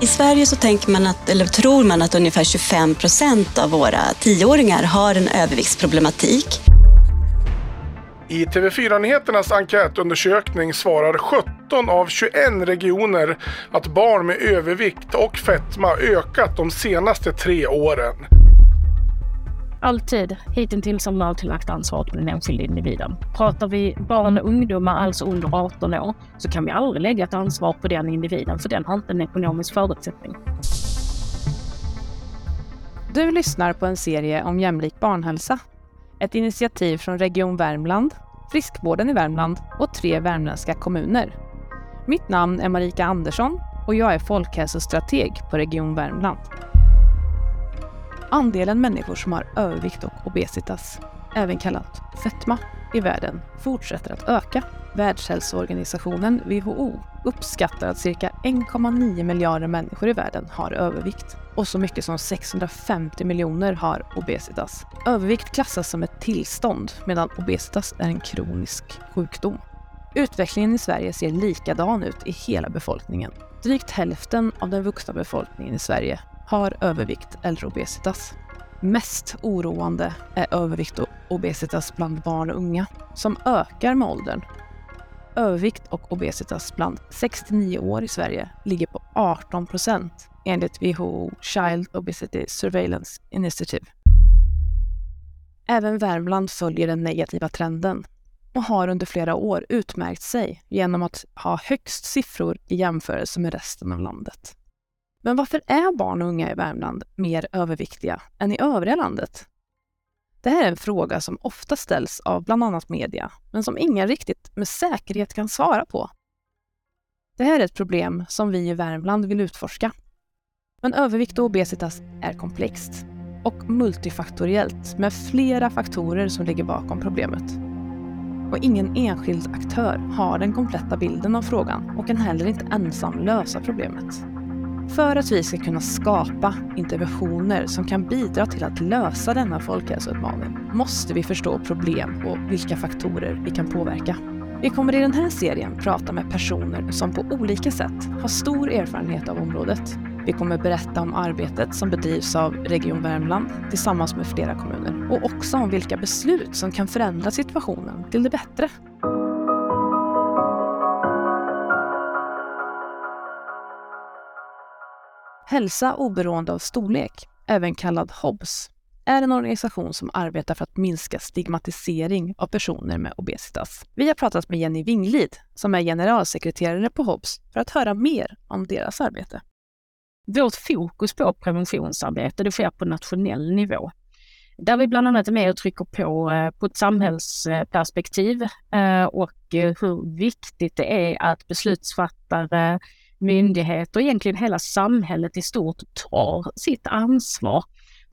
I Sverige så tänker man att, eller tror man att ungefär 25 procent av våra tioåringar har en överviktsproblematik. I TV4-nyheternas enkätundersökning svarar 17 av 21 regioner att barn med övervikt och fetma ökat de senaste tre åren. Alltid hittills har man alltid lagt ansvaret på den enskilda individen. Pratar vi barn och ungdomar, alltså under 18 år, så kan vi aldrig lägga ett ansvar på den individen för den har inte en ekonomisk förutsättning. Du lyssnar på en serie om jämlik barnhälsa. Ett initiativ från Region Värmland, Friskvården i Värmland och tre värmländska kommuner. Mitt namn är Marika Andersson och jag är folkhälsostrateg på Region Värmland. Andelen människor som har övervikt och obesitas, även kallat fetma, i världen fortsätter att öka. Världshälsoorganisationen WHO uppskattar att cirka 1,9 miljarder människor i världen har övervikt och så mycket som 650 miljoner har obesitas. Övervikt klassas som ett tillstånd medan obesitas är en kronisk sjukdom. Utvecklingen i Sverige ser likadan ut i hela befolkningen. Drygt hälften av den vuxna befolkningen i Sverige har övervikt eller obesitas. Mest oroande är övervikt och obesitas bland barn och unga, som ökar med åldern. Övervikt och obesitas bland 69 år i Sverige ligger på 18 procent enligt WHO Child Obesity Surveillance Initiative. Även Värmland följer den negativa trenden och har under flera år utmärkt sig genom att ha högst siffror i jämförelse med resten av landet. Men varför är barn och unga i Värmland mer överviktiga än i övriga landet? Det här är en fråga som ofta ställs av bland annat media, men som ingen riktigt med säkerhet kan svara på. Det här är ett problem som vi i Värmland vill utforska. Men övervikt och obesitas är komplext och multifaktoriellt med flera faktorer som ligger bakom problemet. Och ingen enskild aktör har den kompletta bilden av frågan och kan heller inte ensam lösa problemet. För att vi ska kunna skapa interventioner som kan bidra till att lösa denna folkhälsoutmaning måste vi förstå problem och vilka faktorer vi kan påverka. Vi kommer i den här serien prata med personer som på olika sätt har stor erfarenhet av området. Vi kommer berätta om arbetet som bedrivs av Region Värmland tillsammans med flera kommuner och också om vilka beslut som kan förändra situationen till det bättre. Hälsa oberoende av storlek, även kallad HOBS, är en organisation som arbetar för att minska stigmatisering av personer med obesitas. Vi har pratat med Jenny Winglid, som är generalsekreterare på HOBS, för att höra mer om deras arbete. Vårt fokus på preventionsarbete det sker på nationell nivå. Där vi bland annat är med och trycker på eh, på ett samhällsperspektiv eh, och eh, hur viktigt det är att beslutsfattare, myndigheter och egentligen hela samhället i stort tar sitt ansvar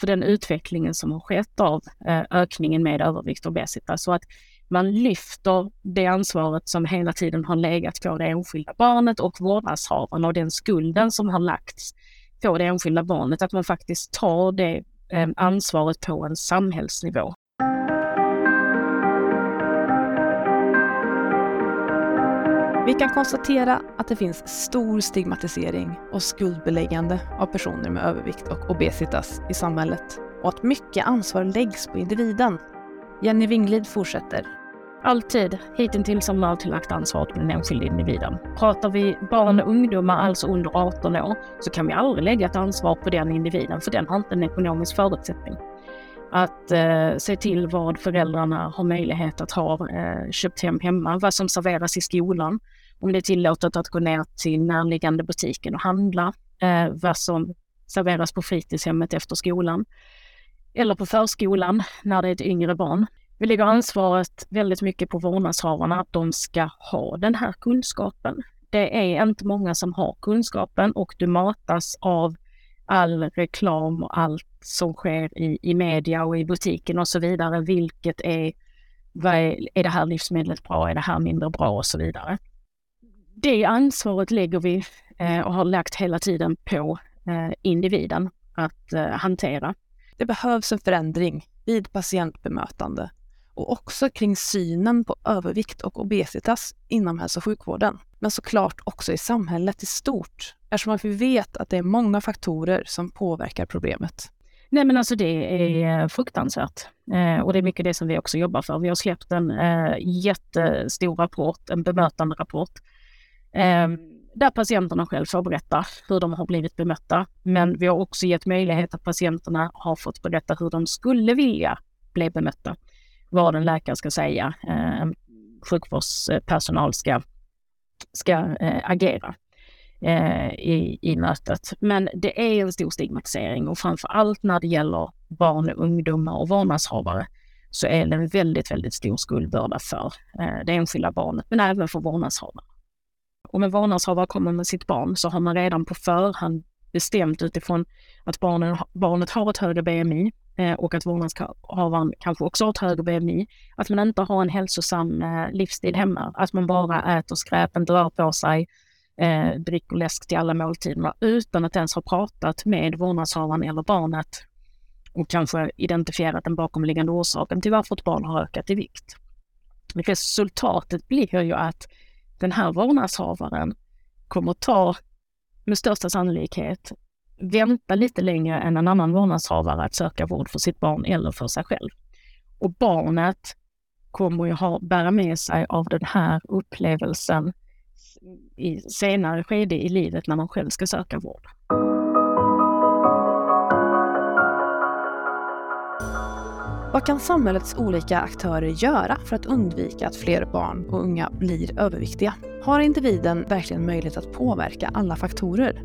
för den utvecklingen som har skett av eh, ökningen med övervikt och obesitas. Så att man lyfter det ansvaret som hela tiden har legat på det enskilda barnet och vårdnadshavaren och den skulden som har lagts på det enskilda barnet, att man faktiskt tar det eh, ansvaret på en samhällsnivå. Vi kan konstatera att det finns stor stigmatisering och skuldbeläggande av personer med övervikt och obesitas i samhället och att mycket ansvar läggs på individen. Jenny Winglid fortsätter. Alltid hittills har man alltid lagt ansvaret på den enskilda individen. Pratar vi barn och ungdomar, alltså under 18 år, så kan vi aldrig lägga ett ansvar på den individen för den har inte en ekonomisk förutsättning. Att eh, se till vad föräldrarna har möjlighet att ha eh, köpt hem hemma, vad som serveras i skolan, om det är tillåtet att gå ner till närliggande butiken och handla, eh, vad som serveras på fritidshemmet efter skolan eller på förskolan när det är ett yngre barn. Vi lägger ansvaret väldigt mycket på vårdnadshavarna att de ska ha den här kunskapen. Det är inte många som har kunskapen och du matas av all reklam och allt som sker i, i media och i butiken och så vidare. Vilket är, är, är det här livsmedlet bra? Är det här mindre bra? Och så vidare det ansvaret lägger vi eh, och har lagt hela tiden på eh, individen att eh, hantera. Det behövs en förändring vid patientbemötande och också kring synen på övervikt och obesitas inom hälso och sjukvården. Men såklart också i samhället i stort eftersom vi vet att det är många faktorer som påverkar problemet. Nej men alltså det är fruktansvärt. Eh, och det är mycket det som vi också jobbar för. Vi har släppt en eh, jättestor rapport, en bemötande rapport. Mm. Ehm, där patienterna själv får berätta hur de har blivit bemötta. Men vi har också gett möjlighet att patienterna har fått berätta hur de skulle vilja bli bemötta. Vad en läkare ska säga, eh, sjukvårdspersonal ska, ska eh, agera eh, i, i mötet. Men det är en stor stigmatisering och framför allt när det gäller barn och ungdomar och vårdnadshavare så är det en väldigt, väldigt stor skuldbörda för eh, det enskilda barnet, men även för vårdnadshavare. Om en vårdnadshavare kommer med sitt barn så har man redan på förhand bestämt utifrån att barnen, barnet har ett högre BMI eh, och att vårdnadshavaren kanske också har ett högre BMI, att man inte har en hälsosam eh, livsstil hemma, att man bara äter skräp, inte rör på sig, eh, dricker läsk till alla måltiderna utan att ens ha pratat med vårdnadshavaren eller barnet och kanske identifierat den bakomliggande orsaken till varför ett barn har ökat i vikt. Resultatet blir ju att den här vårdnadshavaren kommer ta med största sannolikhet vänta lite längre än en annan vårdnadshavare att söka vård för sitt barn eller för sig själv. Och barnet kommer ju ha, bära med sig av den här upplevelsen i senare skede i livet när man själv ska söka vård. Vad kan samhällets olika aktörer göra för att undvika att fler barn och unga blir överviktiga? Har individen verkligen möjlighet att påverka alla faktorer?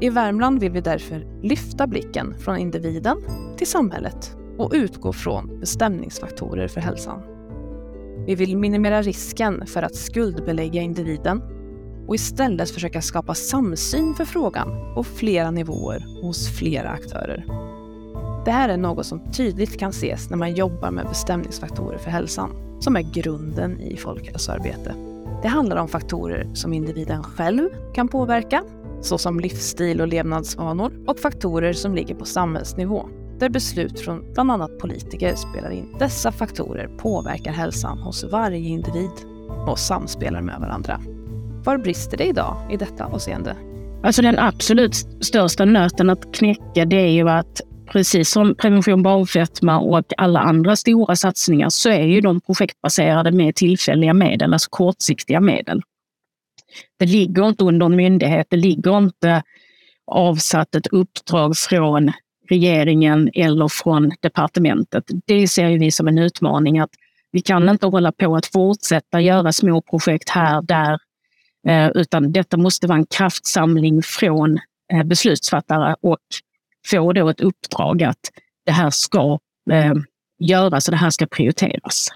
I Värmland vill vi därför lyfta blicken från individen till samhället och utgå från bestämningsfaktorer för hälsan. Vi vill minimera risken för att skuldbelägga individen och istället försöka skapa samsyn för frågan på flera nivåer hos flera aktörer. Det här är något som tydligt kan ses när man jobbar med bestämningsfaktorer för hälsan, som är grunden i folkhälsoarbete. Det handlar om faktorer som individen själv kan påverka, såsom livsstil och levnadsvanor, och faktorer som ligger på samhällsnivå, där beslut från bland annat politiker spelar in. Dessa faktorer påverkar hälsan hos varje individ och samspelar med varandra. Var brister det idag i detta avseende? Alltså den absolut största nöten att knäcka det är ju att precis som prevention barnfetma och alla andra stora satsningar så är ju de projektbaserade med tillfälliga medel, alltså kortsiktiga medel. Det ligger inte under en myndighet, det ligger inte avsatt ett uppdrag från regeringen eller från departementet. Det ser vi som en utmaning att vi kan inte hålla på att fortsätta göra små projekt här, där, eh, utan detta måste vara en kraftsamling från eh, beslutsfattare och få då ett uppdrag att det här ska eh, göras och det här ska prioriteras.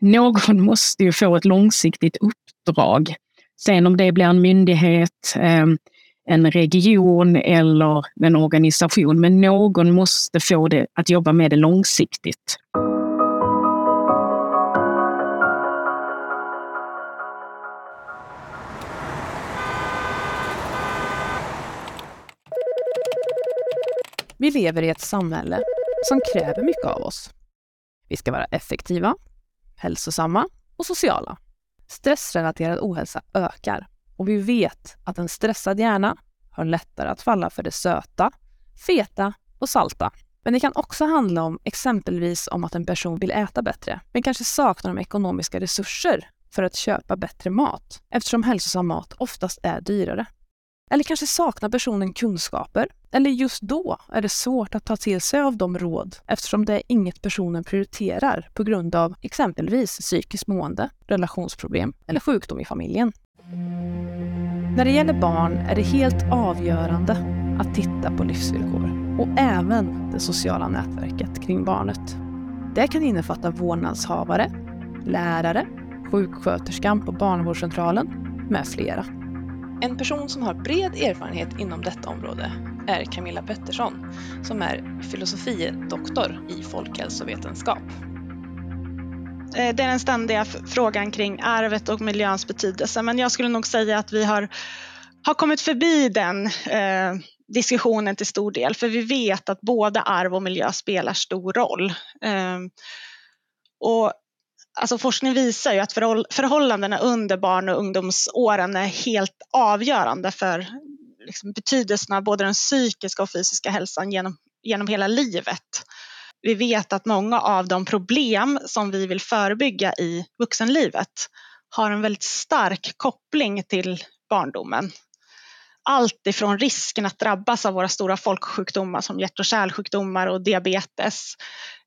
Någon måste ju få ett långsiktigt uppdrag. Sen om det blir en myndighet, eh, en region eller en organisation, men någon måste få det att jobba med det långsiktigt. Vi lever i ett samhälle som kräver mycket av oss. Vi ska vara effektiva, hälsosamma och sociala. Stressrelaterad ohälsa ökar och vi vet att en stressad hjärna har lättare att falla för det söta, feta och salta. Men det kan också handla om exempelvis om att en person vill äta bättre, men kanske saknar de ekonomiska resurser för att köpa bättre mat, eftersom hälsosam mat oftast är dyrare. Eller kanske saknar personen kunskaper. Eller just då är det svårt att ta till sig av de råd eftersom det är inget personen prioriterar på grund av exempelvis psykiskt mående, relationsproblem eller sjukdom i familjen. När det gäller barn är det helt avgörande att titta på livsvillkor och även det sociala nätverket kring barnet. Det kan innefatta vårdnadshavare, lärare, sjuksköterskan på barnavårdscentralen med flera. En person som har bred erfarenhet inom detta område är Camilla Pettersson som är filosofidoktor i folkhälsovetenskap. Eh, det är den ständiga frågan kring arvet och miljöns betydelse men jag skulle nog säga att vi har, har kommit förbi den eh, diskussionen till stor del för vi vet att både arv och miljö spelar stor roll. Eh, och alltså forskning visar ju att förhållandena under barn och ungdomsåren är helt avgörande för liksom betydelsen av både den psykiska och fysiska hälsan genom, genom hela livet. Vi vet att många av de problem som vi vill förebygga i vuxenlivet har en väldigt stark koppling till barndomen. Allt ifrån risken att drabbas av våra stora folksjukdomar som hjärt och kärlsjukdomar och diabetes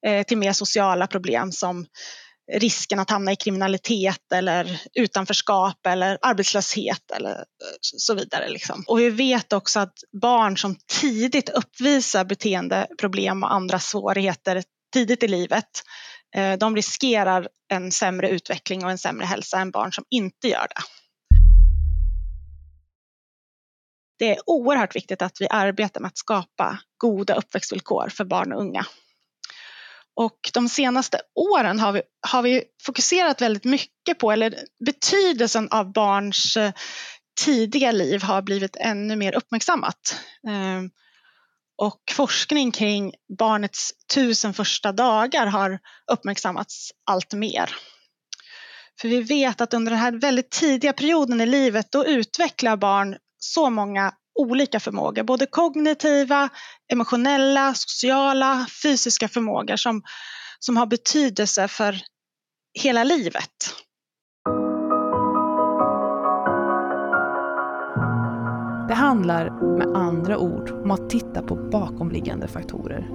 eh, till mer sociala problem som risken att hamna i kriminalitet eller utanförskap eller arbetslöshet eller eh, så vidare. Liksom. Och vi vet också att barn som tidigt uppvisar beteendeproblem och andra svårigheter tidigt i livet, eh, de riskerar en sämre utveckling och en sämre hälsa än barn som inte gör det. Det är oerhört viktigt att vi arbetar med att skapa goda uppväxtvillkor för barn och unga. Och de senaste åren har vi, har vi fokuserat väldigt mycket på, eller betydelsen av barns eh, tidiga liv har blivit ännu mer uppmärksammat. Ehm, och forskning kring barnets tusen första dagar har uppmärksammats allt mer. För vi vet att under den här väldigt tidiga perioden i livet då utvecklar barn så många olika förmågor, både kognitiva, emotionella, sociala, fysiska förmågor som, som har betydelse för hela livet. Det handlar med andra ord om att titta på bakomliggande faktorer.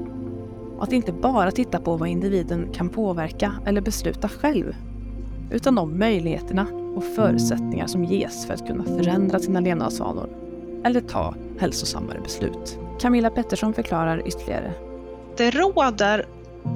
Att inte bara titta på vad individen kan påverka eller besluta själv, utan de möjligheterna och förutsättningar som ges för att kunna förändra sina levnadsvanor eller ta hälsosammare beslut. Camilla Pettersson förklarar ytterligare. Det råder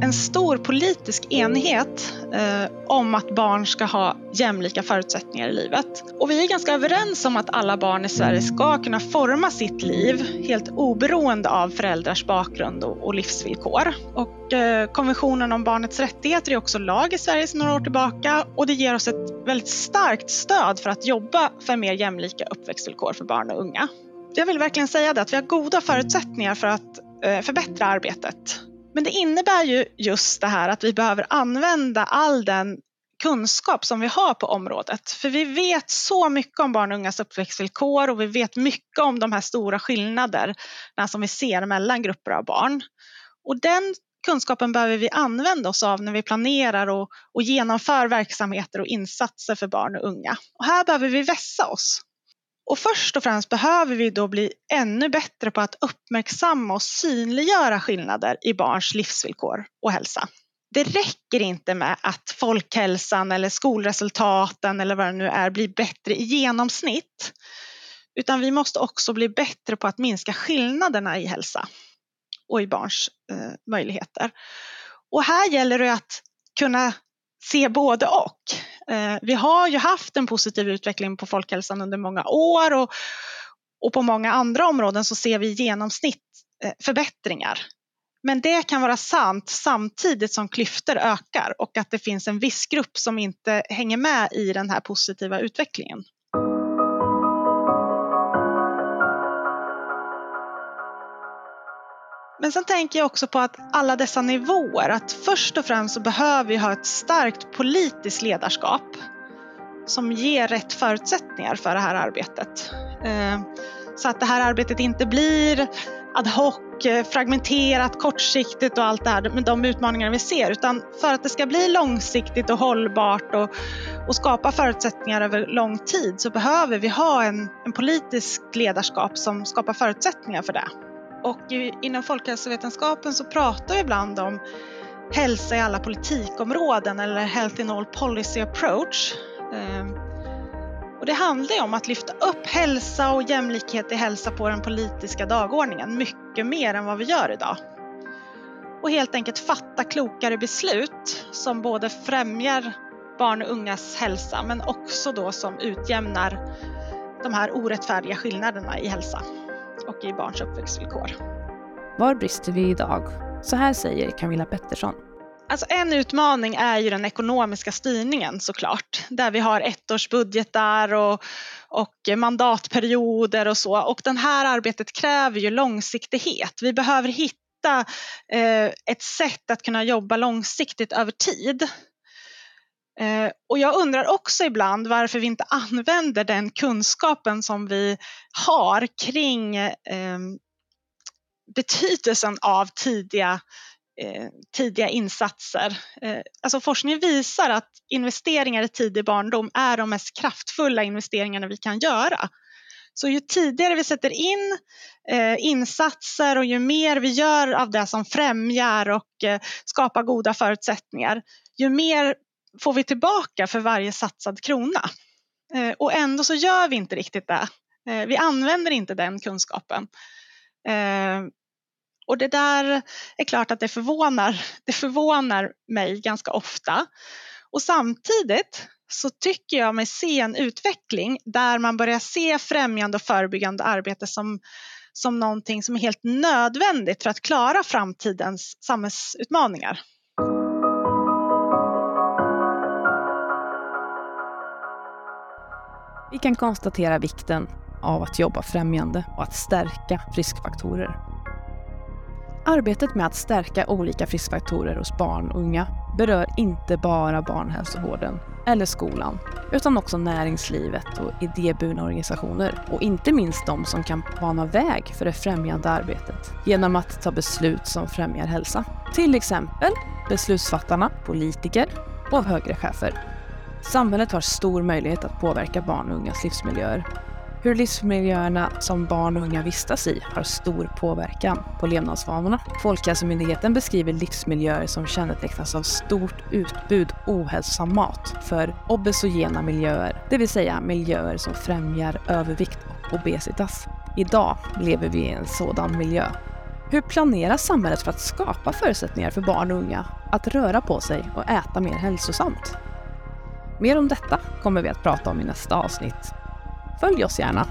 en stor politisk enighet eh, om att barn ska ha jämlika förutsättningar i livet. Och vi är ganska överens om att alla barn i Sverige ska kunna forma sitt liv helt oberoende av föräldrars bakgrund och, och livsvillkor. Och eh, konventionen om barnets rättigheter är också lag i Sverige sedan några år tillbaka och det ger oss ett väldigt starkt stöd för att jobba för mer jämlika uppväxtvillkor för barn och unga. Jag vill verkligen säga det att vi har goda förutsättningar för att eh, förbättra arbetet men det innebär ju just det här att vi behöver använda all den kunskap som vi har på området. För vi vet så mycket om barn och ungas uppväxtvillkor och vi vet mycket om de här stora skillnaderna som vi ser mellan grupper av barn. Och den kunskapen behöver vi använda oss av när vi planerar och, och genomför verksamheter och insatser för barn och unga. Och här behöver vi vässa oss. Och först och främst behöver vi då bli ännu bättre på att uppmärksamma och synliggöra skillnader i barns livsvillkor och hälsa. Det räcker inte med att folkhälsan eller skolresultaten eller vad det nu är blir bättre i genomsnitt. Utan vi måste också bli bättre på att minska skillnaderna i hälsa och i barns eh, möjligheter. Och här gäller det att kunna se både och. Eh, vi har ju haft en positiv utveckling på folkhälsan under många år och, och på många andra områden så ser vi i genomsnitt eh, förbättringar. Men det kan vara sant samtidigt som klyftor ökar och att det finns en viss grupp som inte hänger med i den här positiva utvecklingen. Men sen tänker jag också på att alla dessa nivåer, att först och främst så behöver vi ha ett starkt politiskt ledarskap som ger rätt förutsättningar för det här arbetet. Eh, så att det här arbetet inte blir ad hoc, eh, fragmenterat, kortsiktigt och allt det här med de utmaningar vi ser. Utan för att det ska bli långsiktigt och hållbart och, och skapa förutsättningar över lång tid så behöver vi ha en, en politisk ledarskap som skapar förutsättningar för det. Och inom folkhälsovetenskapen så pratar vi ibland om hälsa i alla politikområden eller Health in all policy approach. Ehm, och det handlar ju om att lyfta upp hälsa och jämlikhet i hälsa på den politiska dagordningen mycket mer än vad vi gör idag. Och helt enkelt fatta klokare beslut som både främjar barn och ungas hälsa men också då som utjämnar de här orättfärdiga skillnaderna i hälsa och i barns uppväxtvillkor. Var brister vi idag? Så här säger Camilla Pettersson. Alltså en utmaning är ju den ekonomiska styrningen såklart, där vi har ettårsbudgetar och, och mandatperioder och så. Och det här arbetet kräver ju långsiktighet. Vi behöver hitta eh, ett sätt att kunna jobba långsiktigt över tid. Eh, och jag undrar också ibland varför vi inte använder den kunskapen som vi har kring eh, betydelsen av tidiga, eh, tidiga insatser. Eh, alltså forskningen visar att investeringar i tidig barndom är de mest kraftfulla investeringarna vi kan göra. Så ju tidigare vi sätter in eh, insatser och ju mer vi gör av det som främjar och eh, skapar goda förutsättningar, ju mer får vi tillbaka för varje satsad krona. Eh, och ändå så gör vi inte riktigt det. Eh, vi använder inte den kunskapen. Eh, och det där är klart att det förvånar, det förvånar mig ganska ofta. Och samtidigt så tycker jag mig se en utveckling där man börjar se främjande och förebyggande arbete som, som någonting som är helt nödvändigt för att klara framtidens samhällsutmaningar. Vi kan konstatera vikten av att jobba främjande och att stärka friskfaktorer. Arbetet med att stärka olika friskfaktorer hos barn och unga berör inte bara barnhälsovården eller skolan, utan också näringslivet och idéburna organisationer och inte minst de som kan bana väg för det främjande arbetet genom att ta beslut som främjar hälsa. Till exempel beslutsfattarna, politiker och högre chefer. Samhället har stor möjlighet att påverka barn och ungas livsmiljöer. Hur livsmiljöerna som barn och unga vistas i har stor påverkan på levnadsvanorna. Folkhälsomyndigheten beskriver livsmiljöer som kännetecknas av stort utbud ohälsosam mat för obesogena miljöer, det vill säga miljöer som främjar övervikt och obesitas. Idag lever vi i en sådan miljö. Hur planerar samhället för att skapa förutsättningar för barn och unga att röra på sig och äta mer hälsosamt? Mer om detta kommer vi att prata om i nästa avsnitt. Följ oss gärna